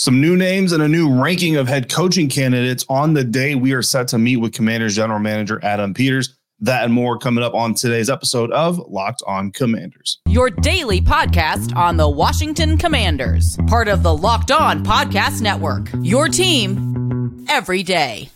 Some new names and a new ranking of head coaching candidates on the day we are set to meet with Commanders general manager Adam Peters. That and more coming up on today's episode of Locked On Commanders. Your daily podcast on the Washington Commanders, part of the Locked On Podcast Network. Your team every day.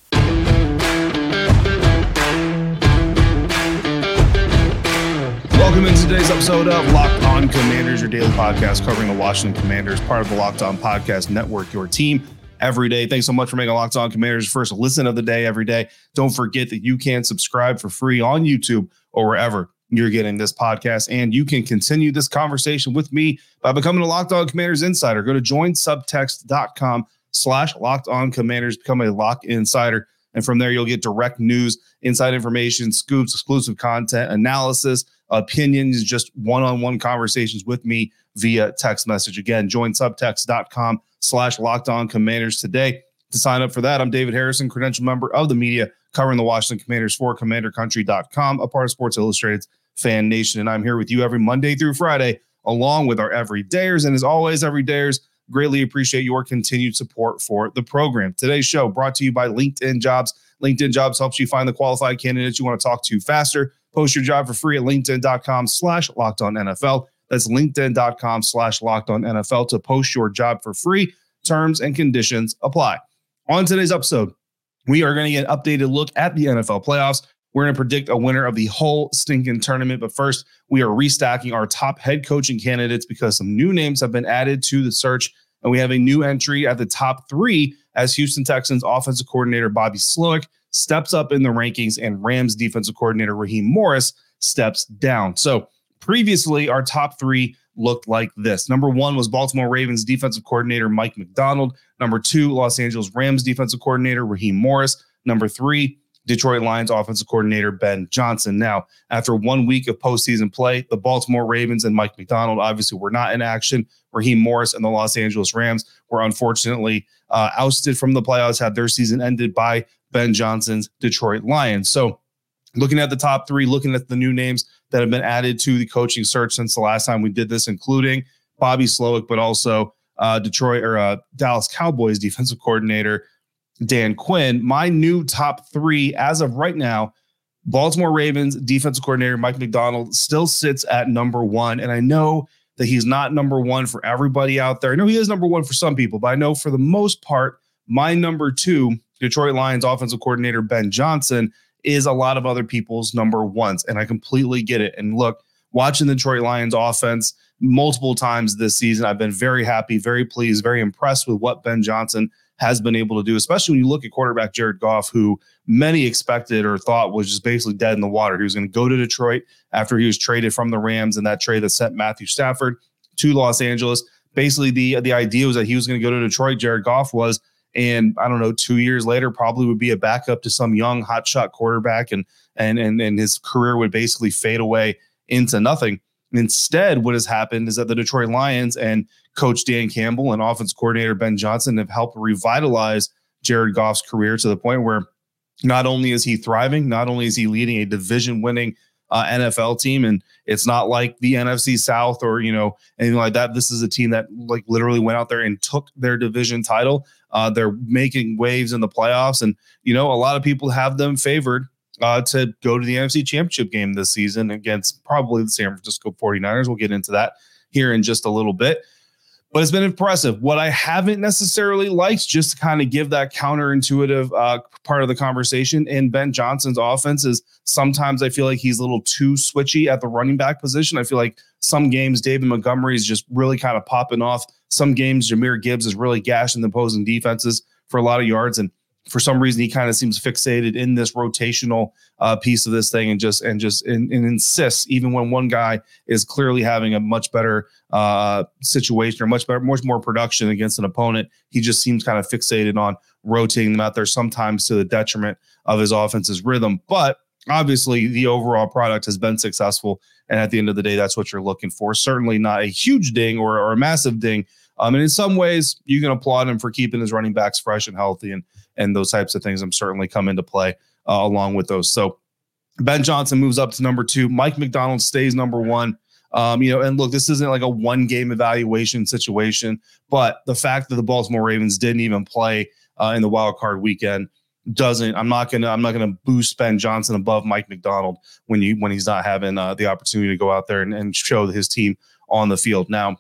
Welcome into today's episode of Locked On Commanders, your daily podcast covering the Washington Commanders, part of the Locked On Podcast Network, your team every day. Thanks so much for making Locked On Commanders first listen of the day every day. Don't forget that you can subscribe for free on YouTube or wherever you're getting this podcast. And you can continue this conversation with me by becoming a Locked On Commanders Insider. Go to joinsubtext.com slash Locked On Commanders, become a Lock Insider. And from there, you'll get direct news, inside information, scoops, exclusive content, analysis, opinions, just one-on-one conversations with me via text message. Again, join subtext.com slash locked on commanders today. To sign up for that, I'm David Harrison, credential member of the media covering the Washington Commanders for commandercountry.com, a part of Sports Illustrated's Fan Nation. And I'm here with you every Monday through Friday, along with our everydayers. And as always, everydayers, greatly appreciate your continued support for the program. Today's show brought to you by LinkedIn Jobs. LinkedIn Jobs helps you find the qualified candidates you want to talk to faster Post your job for free at linkedin.com slash locked on NFL. That's linkedin.com slash locked on NFL to post your job for free. Terms and conditions apply. On today's episode, we are going to get an updated look at the NFL playoffs. We're going to predict a winner of the whole stinking tournament. But first, we are restacking our top head coaching candidates because some new names have been added to the search. And we have a new entry at the top three as Houston Texans offensive coordinator Bobby Slowik steps up in the rankings, and Rams defensive coordinator Raheem Morris steps down. So previously, our top three looked like this. Number one was Baltimore Ravens defensive coordinator Mike Macdonald. Number two, Los Angeles Rams defensive coordinator Raheem Morris. Number three, Detroit Lions offensive coordinator Ben Johnson. Now, after one week of postseason play, the Baltimore Ravens and Mike Macdonald obviously were not in action. Raheem Morris and the Los Angeles Rams were unfortunately uh, ousted from the playoffs, had their season ended by Ben Johnson's Detroit Lions. So, looking at the top three, looking at the new names that have been added to the coaching search since the last time we did this, including Bobby Slowik, but also uh, Detroit or uh, Dallas Cowboys defensive coordinator Dan Quinn. My new top three as of right now. Baltimore Ravens defensive coordinator Mike Macdonald still sits at number one. And I know that he's not number one for everybody out there. I know he is number one for some people, but I know for the most part, my number two Detroit Lions offensive coordinator Ben Johnson is a lot of other people's number ones. And I completely get it. And look, watching the Detroit Lions offense multiple times this season, I've been very happy, very pleased, very impressed with what Ben Johnson has been able to do, especially when you look at quarterback Jared Goff, who many expected or thought was just basically dead in the water. He was going to go to Detroit after he was traded from the Rams and that trade that sent Matthew Stafford to Los Angeles. Basically, the the idea was that he was going to go to Detroit. Jared Goff was and I don't know, two years later, probably would be a backup to some young hotshot quarterback, and and and and his career would basically fade away into nothing. Instead, what has happened is that the Detroit Lions and Coach Dan Campbell and offense coordinator Ben Johnson have helped revitalize Jared Goff's career to the point where not only is he thriving, not only is he leading a division winning uh, NFL team, and it's not like the NFC South or you know anything like that. This is a team that like literally went out there and took their division title. Uh, they're making waves in the playoffs, and you know a lot of people have them favored uh, to go to the NFC Championship game this season against probably the San Francisco 49ers. We'll get into that here in just a little bit but it's been impressive. What I haven't necessarily liked, just to kind of give that counterintuitive uh, part of the conversation in Ben Johnson's offense, is sometimes I feel like he's a little too switchy at the running back position. I feel like some games David Montgomery is just really kind of popping off. Some games Jahmyr Gibbs is really gashing the opposing defenses for a lot of yards. And for some reason he kind of seems fixated in this rotational uh, piece of this thing and just and just and, and, insists even when one guy is clearly having a much better uh, situation or much better much more production against an opponent he just seems kind of fixated on rotating them out there sometimes to the detriment of his offense's rhythm. But obviously the overall product has been successful. And at the end of the day that's what you're looking for. Certainly not a huge ding or, or a massive ding um, and in some ways you can applaud him for keeping his running backs fresh and healthy and and those types of things I'm certainly come into play uh, along with those. So Ben Johnson moves up to number two. Mike Macdonald stays number one. Um, you know, and look, this isn't like a one game evaluation situation, but the fact that the Baltimore Ravens didn't even play uh, in the wild card weekend doesn't i'm not gonna i'm not gonna boost ben johnson above mike Macdonald when you when he's not having uh, the opportunity to go out there and, and show his team on the field now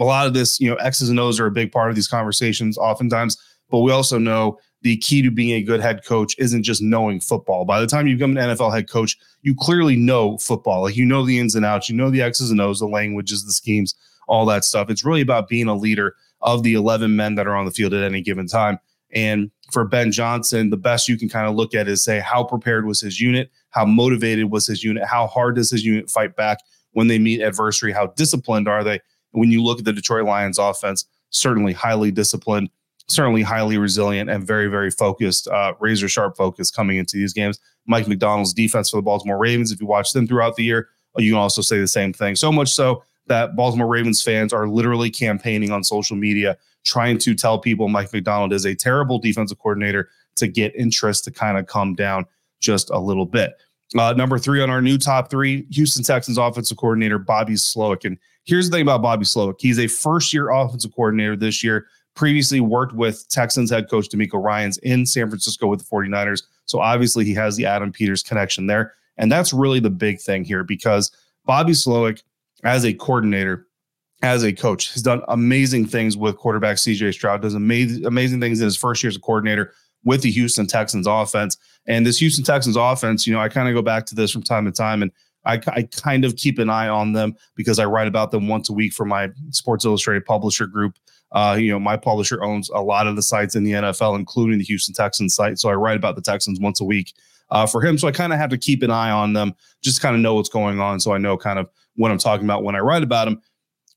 a lot of this you know x's and o's are a big part of these conversations oftentimes but we also know the key to being a good head coach isn't just knowing football. By the time you become an NFL head coach, you clearly know football. Like you know the ins and outs, you know the X's and O's, the languages, the schemes, all that stuff. It's really about being a leader of the 11 men that are on the field at any given time. And for Ben Johnson, the best you can kind of look at is say how prepared was his unit, how motivated was his unit, how hard does his unit fight back when they meet adversity, how disciplined are they? When you look at the Detroit Lions offense, certainly highly disciplined certainly highly resilient and very, very focused, uh, razor sharp focus coming into these games. Mike Macdonald's defense for the Baltimore Ravens, if you watch them throughout the year, uh, you can also say the same thing. So much so that Baltimore Ravens fans are literally campaigning on social media, trying to tell people Mike Macdonald is a terrible defensive coordinator to get interest to kind of come down just a little bit. Uh, number three on our new top three, Houston Texans offensive coordinator Bobby Slowik. And here's the thing about Bobby Slowik: he's a first year offensive coordinator this year previously worked with Texans head coach DeMeco Ryans in San Francisco with the 49ers. So obviously he has the Adam Peters connection there. And that's really the big thing here because Bobby Slowik, as a coordinator, as a coach, has done amazing things with quarterback CJ Stroud, does amazing, amazing things in his first year as a coordinator with the Houston Texans offense. And this Houston Texans offense, you know, I kind of go back to this from time to time and I, I, kind of keep an eye on them because I write about them once a week for my Sports Illustrated publisher group. Uh, you know, my publisher owns a lot of the sites in the NFL, including the Houston Texans site. So I write about the Texans once a week uh, for him. So I kind of have to keep an eye on them, just kind of know what's going on. So I know kind of what I'm talking about when I write about them.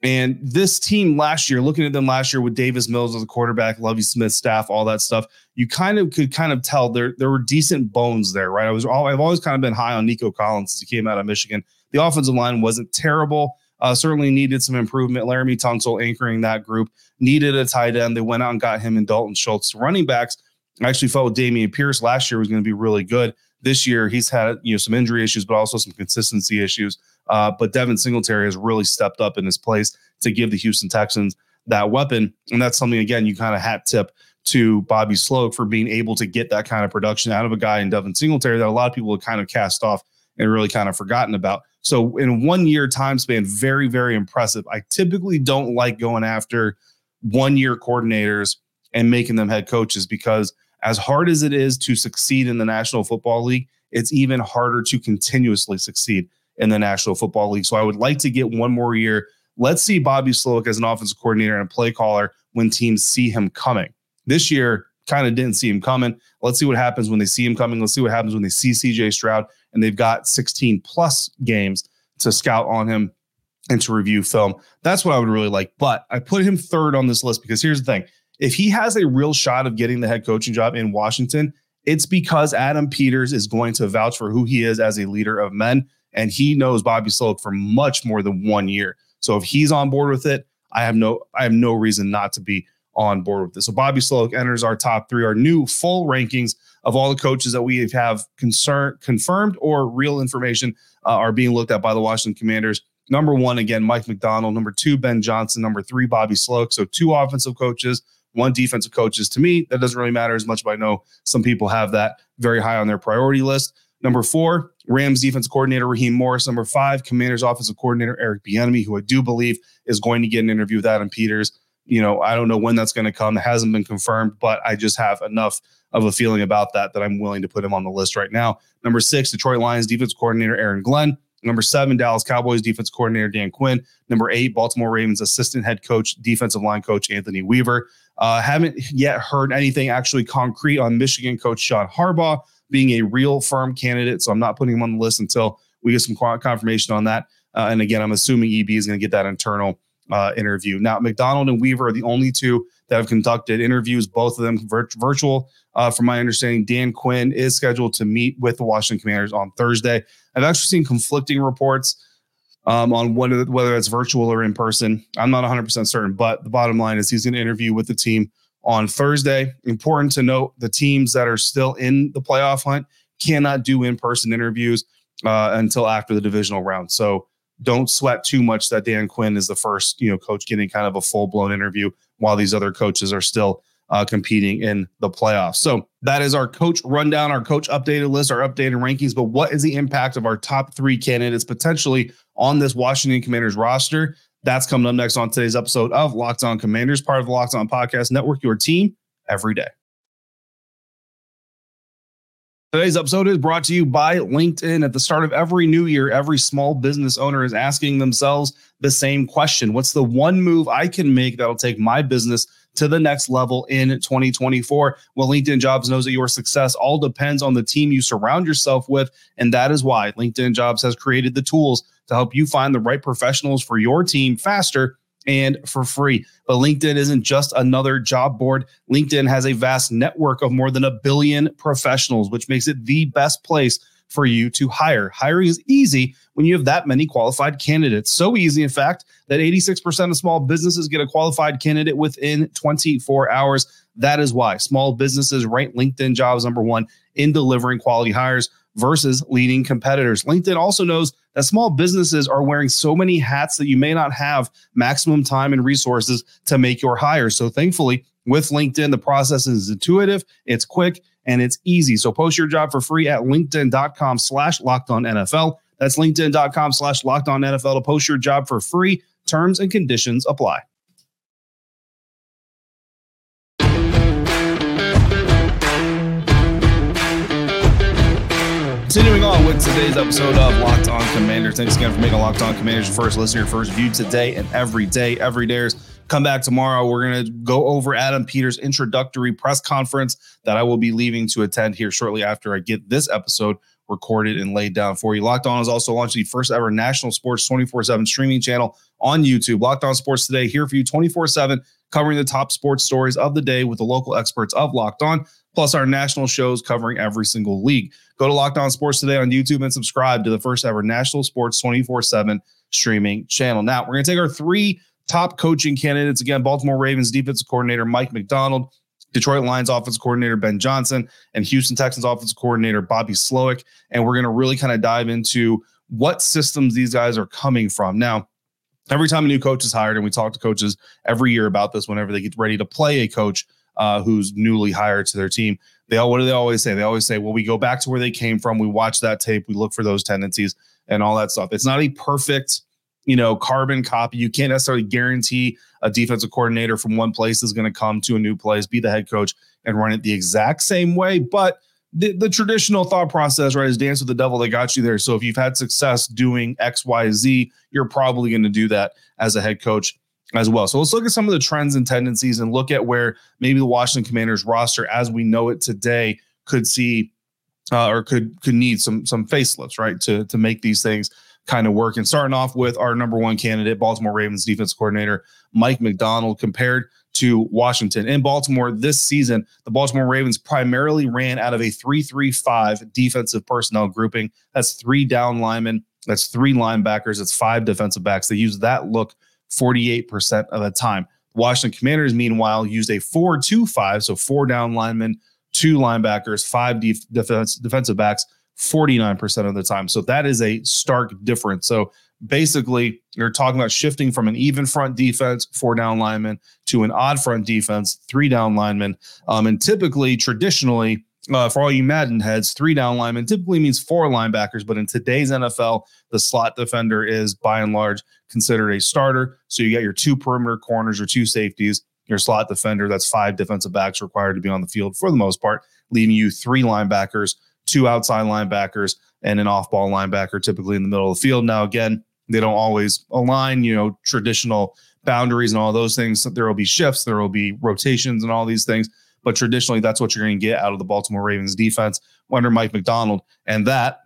And this team last year, looking at them last year with Davis Mills as a quarterback, Lovie Smith staff, all that stuff, you kind of could kind of tell there there were decent bones there, right? I was all, I've always kind of been high on Nico Collins as he came out of Michigan. The offensive line wasn't terrible. Uh, certainly needed some improvement. Laremy Tunsil anchoring that group needed a tight end. They went out and got him and Dalton Schultz. Running backs, I actually felt Dameon Pierce last year was going to be really good. This year, he's had you know some injury issues, but also some consistency issues. Uh, but Devin Singletary has really stepped up in his place to give the Houston Texans that weapon, and that's something again you kind of hat tip to Bobby Slowik for being able to get that kind of production out of a guy in Devin Singletary that a lot of people have kind of cast off and really kind of forgotten about. So in one year time span, very, very impressive. I typically don't like going after one year coordinators and making them head coaches because as hard as it is to succeed in the National Football League, it's even harder to continuously succeed in the National Football League. So I would like to get one more year. Let's see Bobby Slowik as an offensive coordinator and a play caller when teams see him coming. This year, kind of didn't see him coming. Let's see what happens when they see him coming. Let's see what happens when they see CJ Stroud and they've got 16 plus games to scout on him and to review film. That's what I would really like. But I put him third on this list because here's the thing if he has a real shot of getting the head coaching job in Washington, it's because Adam Peters is going to vouch for who he is as a leader of men. And he knows Bobby Slowik for much more than one year. So if he's on board with it, I have no I have no reason not to be on board with this. So Bobby Slowik enters our top three, our new full rankings of all the coaches that we have concern, confirmed or real information uh, are being looked at by the Washington Commanders. Number one, again, Mike Macdonald. Number two, Ben Johnson. Number three, Bobby Slowik. So two offensive coaches, one defensive coaches. To me, that doesn't really matter as much, but I know some people have that very high on their priority list. Number four, Rams defense coordinator Raheem Morris. Number five, Commanders offensive coordinator Eric Bieniemy, who I do believe is going to get an interview with Adam Peters. You know, I don't know when that's going to come. It hasn't been confirmed, but I just have enough of a feeling about that that I'm willing to put him on the list right now. Number six, Detroit Lions defense coordinator Aaron Glenn. Number seven, Dallas Cowboys defense coordinator Dan Quinn. Number eight, Baltimore Ravens assistant head coach, defensive line coach Anthony Weaver. Uh, haven't yet heard anything actually concrete on Michigan coach Sean Harbaugh being a real firm candidate. So I'm not putting him on the list until we get some confirmation on that. Uh, and again, I'm assuming EB is going to get that internal uh, interview. Now, Macdonald and Weaver are the only two that have conducted interviews, both of them vir- virtual. Uh, from my understanding, Dan Quinn is scheduled to meet with the Washington Commanders on Thursday. I've actually seen conflicting reports um, on whether, whether it's virtual or in person. I'm not 100% certain, but the bottom line is he's going to interview with the team on Thursday. Important to note the teams that are still in the playoff hunt cannot do in person interviews uh, until after the divisional round. So don't sweat too much that Dan Quinn is the first, you know, coach getting kind of a full blown interview while these other coaches are still uh, competing in the playoffs. So that is our coach rundown, our coach updated list, our updated rankings. But what is the impact of our top three candidates potentially on this Washington Commanders roster? That's coming up next on today's episode of Locked On Commanders, part of the Locked On Podcast Network, your team every day. Today's episode is brought to you by LinkedIn. At the start of every new year, every small business owner is asking themselves the same question What's the one move I can make that'll take my business to the next level in 2024? Well, LinkedIn Jobs knows that your success all depends on the team you surround yourself with. And that is why LinkedIn Jobs has created the tools to help you find the right professionals for your team faster and for free. But LinkedIn isn't just another job board. LinkedIn has a vast network of more than a billion professionals, which makes it the best place for you to hire. Hiring is easy when you have that many qualified candidates. So easy, in fact, that 86% of small businesses get a qualified candidate within 24 hours. That is why small businesses rank LinkedIn jobs number one in delivering quality hires versus leading competitors. LinkedIn also knows that small businesses are wearing so many hats that you may not have maximum time and resources to make your hire. So thankfully, with LinkedIn, the process is intuitive, it's quick, and it's easy. So post your job for free at LinkedIn.com slash locked on NFL. That's LinkedIn.com slash locked on NFL to post your job for free. Terms and conditions apply. Continuing on with today's episode of Locked On Commanders. Thanks again for making Locked On Commanders your first listener, your first view today and every day. Every day. Come back tomorrow. We're going to go over Adam Peters' introductory press conference that I will be leaving to attend here shortly after I get this episode recorded and laid down for you. Locked On has also launched the first ever national sports 24 7 streaming channel on YouTube. Locked On Sports Today, here for you 24 7, covering the top sports stories of the day with the local experts of Locked On plus our national shows covering every single league. Go to Locked On Sports today on YouTube and subscribe to the first ever national sports 24 7 streaming channel. Now, we're going to take our three top coaching candidates again Baltimore Ravens defensive coordinator Mike Macdonald, Detroit Lions offensive coordinator Ben Johnson and Houston Texans offensive coordinator Bobby Slowik. And we're going to really kind of dive into what systems these guys are coming from. Now, every time a new coach is hired, and we talk to coaches every year about this whenever they get ready to play a coach, uh, who's newly hired to their team. They all what do they always say? They always say, "Well, we go back to where they came from. We watch that tape. We look for those tendencies and all that stuff." It's not a perfect, you know, carbon copy. You can't necessarily guarantee a defensive coordinator from one place is going to come to a new place, be the head coach, and run it the exact same way, but the, the traditional thought process, right, is dance with the devil that got you there. So if you've had success doing X, Y, Z, you're probably going to do that as a head coach as well. So let's look at some of the trends and tendencies and look at where maybe the Washington Commanders roster as we know it today could see uh, or could could need some some facelifts, right? To to make these things kind of work. And starting off with our number one candidate, Baltimore Ravens defense coordinator Mike Macdonald, compared to Washington. In Baltimore this season, the Baltimore Ravens primarily ran out of a 3-3-5 defensive personnel grouping. That's three down linemen, that's three linebackers, that's five defensive backs. They use that look 48% of the time. Washington Commanders, meanwhile, used a 4 2 5, so four down linemen, two linebackers, five def- defense, defensive backs, 49% of the time. So that is a stark difference. So basically, you're talking about shifting from an even front defense, four down linemen, to an odd front defense, three down linemen. Um, and typically, traditionally, uh, for all you Madden heads, three down linemen typically means four linebackers, but in today's NFL, the slot defender is by and large considered a starter. So you got your two perimeter corners or two safeties, your slot defender, that's five defensive backs required to be on the field for the most part, leaving you three linebackers, two outside linebackers, and an off ball linebacker typically in the middle of the field. Now, again, they don't always align, you know, traditional boundaries and all those things. There will be shifts, there will be rotations and all these things but traditionally, that's what you're going to get out of the Baltimore Ravens defense under Mike Macdonald. And that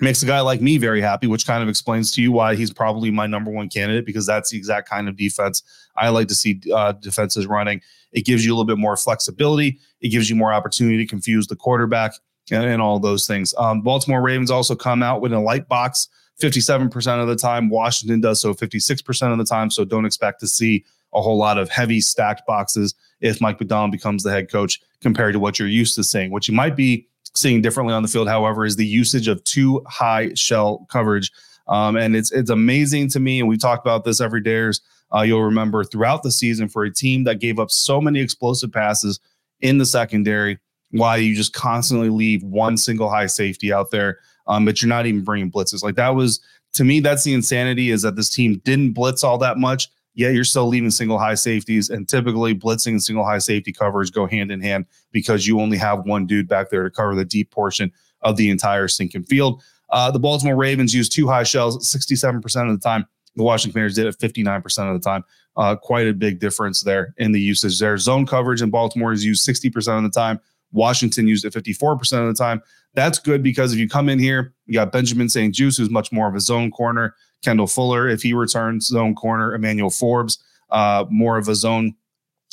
makes a guy like me very happy, which kind of explains to you why he's probably my number one candidate because that's the exact kind of defense I like to see uh, defenses running. It gives you a little bit more flexibility, it gives you more opportunity to confuse the quarterback and, and all those things. Um, Baltimore Ravens also come out with a light box 57% of the time. Washington does so 56% of the time. So don't expect to see a whole lot of heavy stacked boxes if Mike Macdonald becomes the head coach compared to what you're used to seeing. What you might be seeing differently on the field, however, is the usage of two high shell coverage Um, and it's it's amazing to me, and we talk about this every day. Uh, you'll remember throughout the season for a team that gave up so many explosive passes in the secondary, why you just constantly leave one single high safety out there, um, but you're not even bringing blitzes. Like that was to me, that's the insanity is that this team didn't blitz all that much. Yet you're still leaving single high safeties, and typically blitzing and single high safety coverage go hand in hand because you only have one dude back there to cover the deep portion of the entire sinking field. Uh, the Baltimore Ravens used two high shells 67% of the time. The Washington Commanders did it 59% of the time. Uh, quite a big difference there in the usage there. Zone coverage in Baltimore is used 60% of the time. Washington used it 54% of the time. That's good because if you come in here, you got Benjamin St-Juste, who's much more of a zone corner. Kendall Fuller, if he returns zone corner. Emmanuel Forbes, uh, more of a zone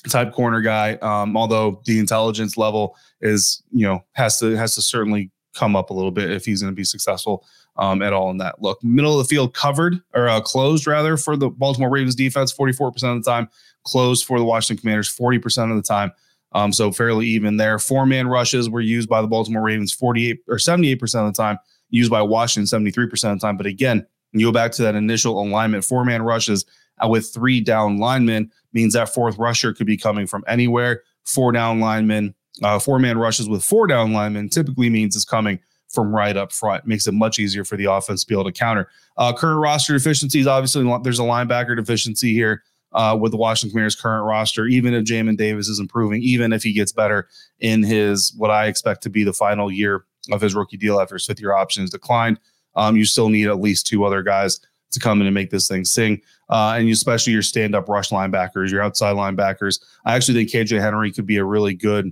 type corner guy. Um, although the intelligence level is, you know, has to has to certainly come up a little bit if he's going to be successful um, at all in that look. Middle of the field covered or uh, closed rather for the Baltimore Ravens defense, 44% of the time. Closed for the Washington Commanders, 40% of the time. Um, so fairly even there. Four man rushes were used by the Baltimore Ravens 48 or 78% of the time, used by Washington 73% of the time. But again, you go back to that initial alignment, four man rushes uh, with three down linemen means that fourth rusher could be coming from anywhere. Four down linemen, uh, four man rushes with four down linemen typically means it's coming from right up front. Makes it much easier for the offense to be able to counter. Uh, current roster deficiencies, obviously, there's a linebacker deficiency here uh, with the Washington Commanders' current roster. Even if Jamin Davis is improving, even if he gets better in his what I expect to be the final year of his rookie deal after his fifth year option is declined, um, you still need at least two other guys to come in and make this thing sing. Uh, and especially your stand up rush linebackers, your outside linebackers. I actually think KJ Henry could be a really good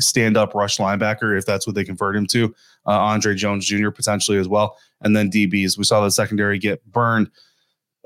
stand up rush linebacker if that's what they convert him to. Uh, Andre Jones Jr. potentially as well. And then DBs. We saw the secondary get burned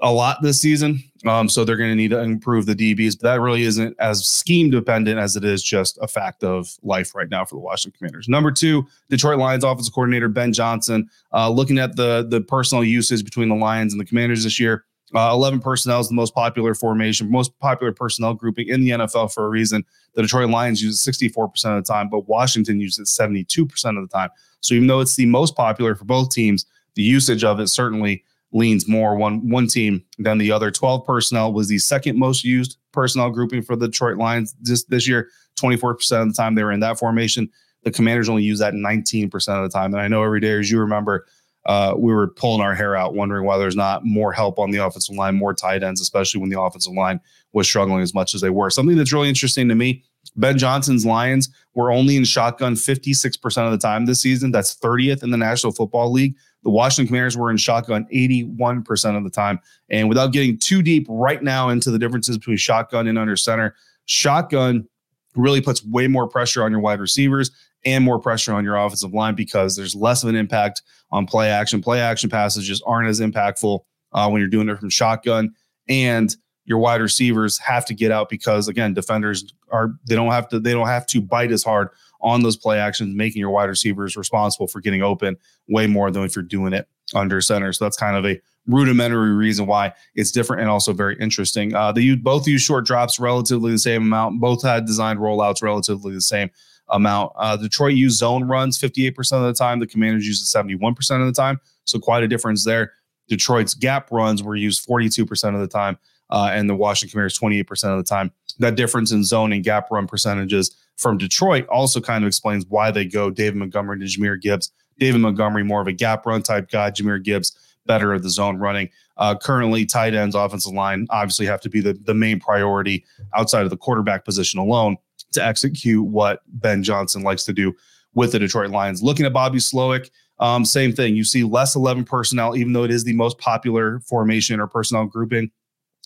a lot this season. Um, so they're going to need to improve the DBs, but that really isn't as scheme dependent as it is just a fact of life right now for the Washington Commanders. Number two, Detroit Lions offensive coordinator Ben Johnson. Uh, looking at the the personal usage between the Lions and the Commanders this year, uh, 11 personnel is the most popular formation, most popular personnel grouping in the NFL for a reason. The Detroit Lions use it 64% of the time, but Washington uses it 72% of the time. So even though it's the most popular for both teams, the usage of it certainly leans more one one team than the other. 12 personnel was the second most used personnel grouping for the Detroit Lions this, this year. 24% of the time they were in that formation. The commanders only use that 19% of the time. And I know every day, as you remember, uh, we were pulling our hair out, wondering why there's not more help on the offensive line, more tight ends, especially when the offensive line was struggling as much as they were. Something that's really interesting to me Ben Johnson's Lions were only in shotgun 56% of the time this season. That's 30th in the National Football League. The Washington Commanders were in shotgun 81% of the time. And without getting too deep right now into the differences between shotgun and under center, shotgun really puts way more pressure on your wide receivers and more pressure on your offensive line because there's less of an impact on play action. Play action passes just aren't as impactful uh, when you're doing it from shotgun. And your wide receivers have to get out because again, defenders are they don't have to they don't have to bite as hard on those play actions, making your wide receivers responsible for getting open way more than if you're doing it under center. So that's kind of a rudimentary reason why it's different and also very interesting. Uh, they both use short drops relatively the same amount. Both had designed rollouts relatively the same amount. Uh, Detroit used zone runs 58% of the time. The Commanders used it 71% of the time. So quite a difference there. Detroit's gap runs were used 42% of the time, uh, and the Washington Commanders 28% of the time. That difference in zone and gap run percentages from Detroit also kind of explains why they go David Montgomery to Jahmyr Gibbs. David Montgomery, more of a gap run type guy. Jahmyr Gibbs, better at the zone running. Uh, currently, tight ends, offensive line obviously have to be the, the main priority outside of the quarterback position alone to execute what Ben Johnson likes to do with the Detroit Lions. Looking at Bobby Slowik, um, same thing. You see less 11 personnel, even though it is the most popular formation or personnel grouping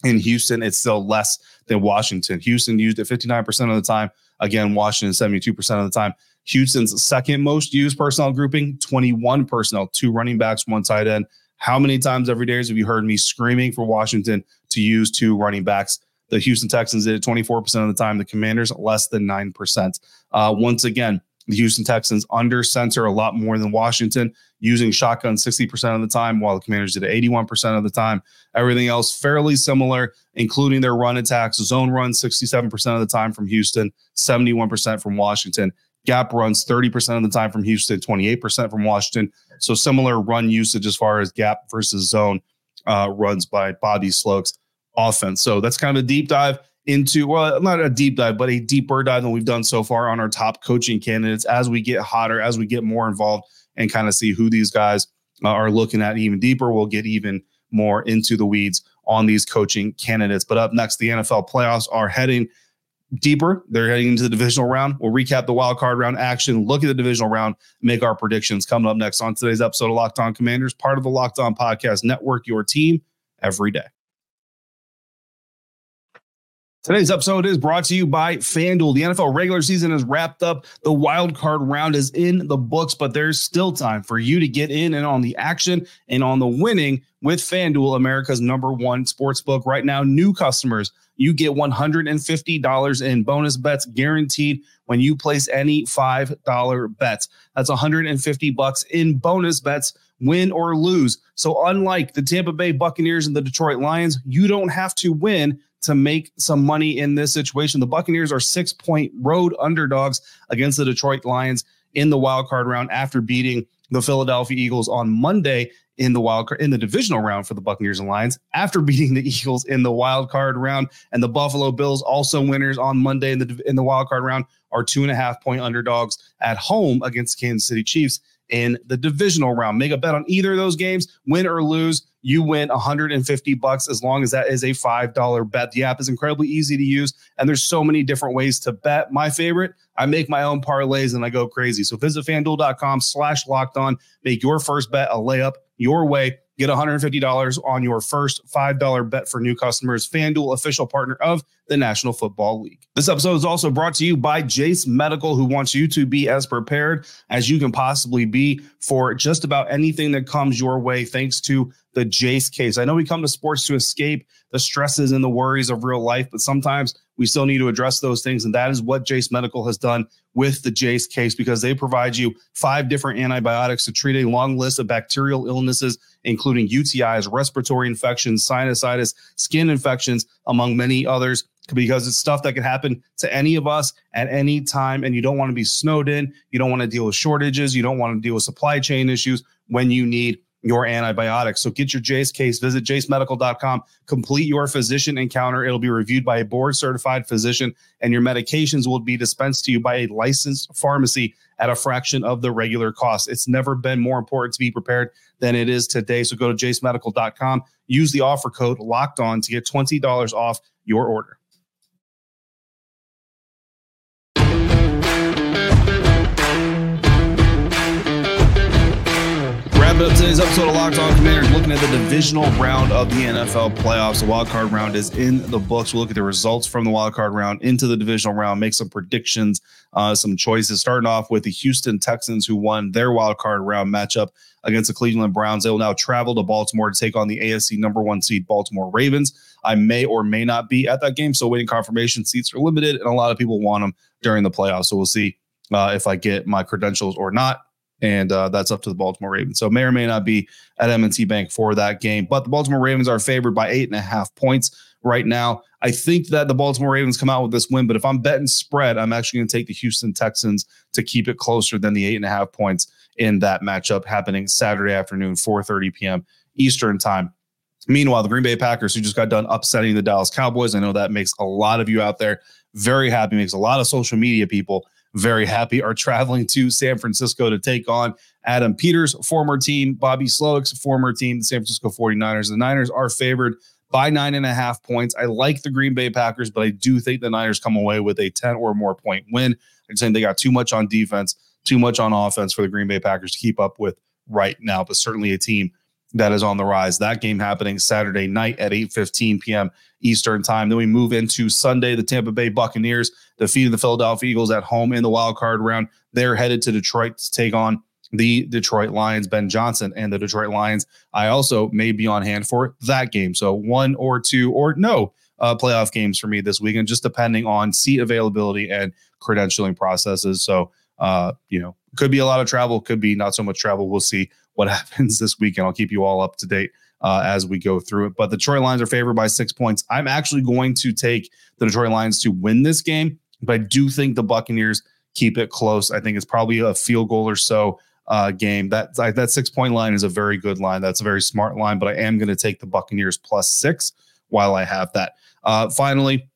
in Houston, it's still less than Washington. Houston used it 59% of the time. Again, Washington 72% of the time. Houston's second most used personnel grouping, 21 personnel, two running backs, one tight end. How many times every day have you heard me screaming for Washington to use two running backs? The Houston Texans did it 24% of the time. The Commanders, less than 9%. Uh, once again, the Houston Texans under center a lot more than Washington, using shotgun 60% of the time, while the Commanders did 81% of the time. Everything else fairly similar, including their run attacks, zone run 67% of the time from Houston, 71% from Washington. Gap runs 30% of the time from Houston, 28% from Washington. So similar run usage as far as gap versus zone uh, runs by Bobby Slowik's offense. So that's kind of a deep dive into, well, not a deep dive, but a deeper dive than we've done so far on our top coaching candidates as we get hotter, as we get more involved and kind of see who these guys uh, are looking at even deeper. We'll get even more into the weeds on these coaching candidates. But up next, the NFL playoffs are heading deeper. They're heading into the divisional round. We'll recap the wild card round action, look at the divisional round, make our predictions coming up next on today's episode of Locked On Commanders, part of the Locked On Podcast Network, your team every day. Today's episode is brought to you by FanDuel. The NFL regular season is wrapped up. The wild card round is in the books, but there's still time for you to get in and on the action and on the winning with FanDuel, America's number one sports book. Right now, new customers, you get $150 in bonus bets guaranteed when you place any $5 bets. That's 150 bucks in bonus bets, win or lose. So unlike the Tampa Bay Buccaneers and the Detroit Lions, you don't have to win to make some money in this situation. The Buccaneers are six point road underdogs against the Detroit Lions in the wild card round after beating the Philadelphia Eagles on Monday in the wild card in the divisional round for the Buccaneers and Lions after beating the Eagles in the wild card round. And the Buffalo Bills, also winners on Monday in the in the wild card round, are two and a half point underdogs at home against Kansas City Chiefs in the divisional round. Make a bet on either of those games, win or lose. You win 150 bucks as long as that is a $5 bet. The app is incredibly easy to use, and there's so many different ways to bet. My favorite, I make my own parlays and I go crazy. So visit fanduel.com slash locked on. Make your first bet a layup your way. Get $150 on your first $5 bet for new customers. FanDuel, official partner of the National Football League. This episode is also brought to you by Jase Medical, who wants you to be as prepared as you can possibly be for just about anything that comes your way, thanks to the Jase case. I know we come to sports to escape the stresses and the worries of real life, but sometimes we still need to address those things. And that is what Jase Medical has done with the Jase case because they provide you five different antibiotics to treat a long list of bacterial illnesses, including UTIs, respiratory infections, sinusitis, skin infections, among many others because it's stuff that can happen to any of us at any time. And you don't want to be snowed in. You don't want to deal with shortages. You don't want to deal with supply chain issues when you need your antibiotics. So get your Jase case, visit jasemedical.com, complete your physician encounter. It'll be reviewed by a board certified physician, and your medications will be dispensed to you by a licensed pharmacy at a fraction of the regular cost. It's never been more important to be prepared than it is today. So go to jasemedical.com, use the offer code locked on to get $20 off your order. Wrapping up today's episode of Locked On Commanders, looking at the divisional round of the NFL playoffs. The wild card round is in the books. We'll look at the results from the wild card round into the divisional round, make some predictions, uh, some choices. Starting off with the Houston Texans, who won their wild card round matchup against the Cleveland Browns. They will now travel to Baltimore to take on the AFC number one seed Baltimore Ravens. I may or may not be at that game, so waiting confirmation seats are limited, and a lot of people want them during the playoffs. So we'll see uh, if I get my credentials or not and uh, that's up to the Baltimore Ravens. So may or may not be at M&T Bank for that game, but the Baltimore Ravens are favored by eight and a half points right now. I think that the Baltimore Ravens come out with this win, but if I'm betting spread, I'm actually going to take the Houston Texans to keep it closer than the eight and a half points in that matchup happening Saturday afternoon, 4:30 p.m. Eastern time. Meanwhile, the Green Bay Packers, who just got done upsetting the Dallas Cowboys, I know that makes a lot of you out there very happy, makes a lot of social media people very happy, are traveling to San Francisco to take on Adam Peters' former team, Bobby Slowik's former team, the San Francisco 49ers. The Niners are favored by nine and a half points. I like the Green Bay Packers, but I do think the Niners come away with a 10 or more point win. I'm saying they got too much on defense, too much on offense for the Green Bay Packers to keep up with right now, but certainly a team that is on the rise. That game happening Saturday night at 8:15 p.m. Eastern time. Then we move into Sunday. The Tampa Bay Buccaneers defeated the Philadelphia Eagles at home in the wild card round. They're headed to Detroit to take on the Detroit Lions, Ben Johnson and the Detroit Lions. I also may be on hand for that game. So one or two or no uh, playoff games for me this weekend, just depending on seat availability and credentialing processes. So, uh, you know, could be a lot of travel, could be not so much travel. We'll see what happens this weekend. I'll keep you all up to date uh, as we go through it. But the Detroit Lions are favored by six points. I'm actually going to take the Detroit Lions to win this game, but I do think the Buccaneers keep it close. I think it's probably a field goal or so uh, game. That that six point line is a very good line. That's a very smart line, but I am going to take the Buccaneers plus six while I have that. Uh, finally,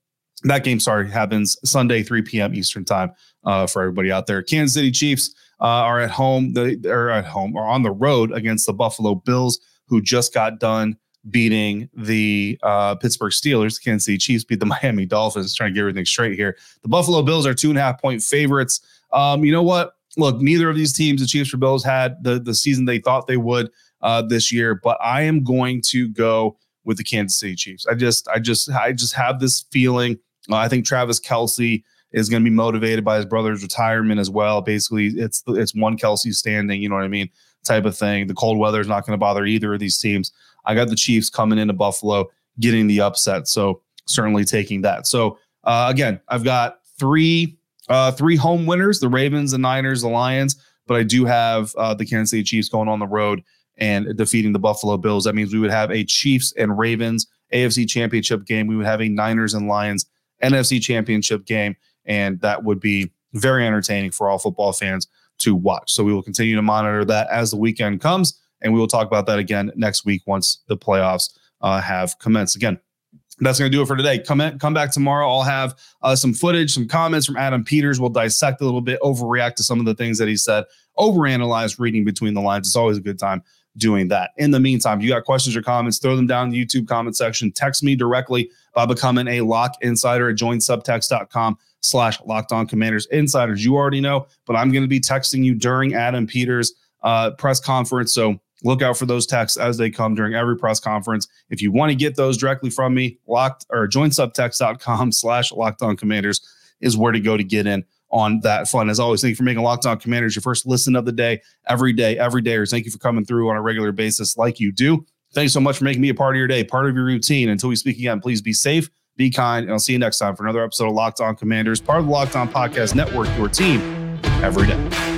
that game, sorry, happens Sunday, 3 p.m. Eastern time uh, for everybody out there. Kansas City Chiefs uh, are at home. They are at home or on the road against the Buffalo Bills, who just got done beating the uh, Pittsburgh Steelers. Kansas City Chiefs beat the Miami Dolphins. Trying to get everything straight here. The Buffalo Bills are two and a half point favorites. Um, you know what? Look, neither of these teams, the Chiefs or Bills, had the the season they thought they would uh, this year. But I am going to go with the Kansas City Chiefs. I just, I just, I just have this feeling. Uh, I think Travis Kelce is going to be motivated by his brother's retirement as well. Basically, it's it's one Kelce standing. You know what I mean? Type of thing. The cold weather is not going to bother either of these teams. I got the Chiefs coming into Buffalo, getting the upset. So certainly taking that. So uh, again, I've got three uh, three home winners: the Ravens, the Niners, the Lions. But I do have uh, the Kansas City Chiefs going on the road and defeating the Buffalo Bills. That means we would have a Chiefs and Ravens AFC Championship game. We would have a Niners and Lions NFC Championship game, and that would be very entertaining for all football fans to watch. So we will continue to monitor that as the weekend comes. And we will talk about that again next week once the playoffs uh, have commenced. Again, that's going to do it for today. Come in, come back tomorrow. I'll have uh, some footage, some comments from Adam Peters. We'll dissect a little bit, overreact to some of the things that he said, overanalyze reading between the lines. It's always a good time doing that. In the meantime, you got questions or comments, throw them down the YouTube comment section. Text me directly by becoming a lock insider at joinsubtext.com slash locked on commanders insiders. You already know, but I'm going to be texting you during Adam Peters' uh, press conference. So look out for those texts as they come during every press conference. If you want to get those directly from me, locked or joinsubtext.com slash locked on commanders is where to go to get in on that fun. As always, thank you for making Locked On Commanders your first listen of the day, every day, every day. Or thank you for coming through on a regular basis like you do. Thanks so much for making me a part of your day, part of your routine. Until we speak again, please be safe, be kind, and I'll see you next time for another episode of Locked On Commanders, part of the Locked On Podcast Network, your team every day.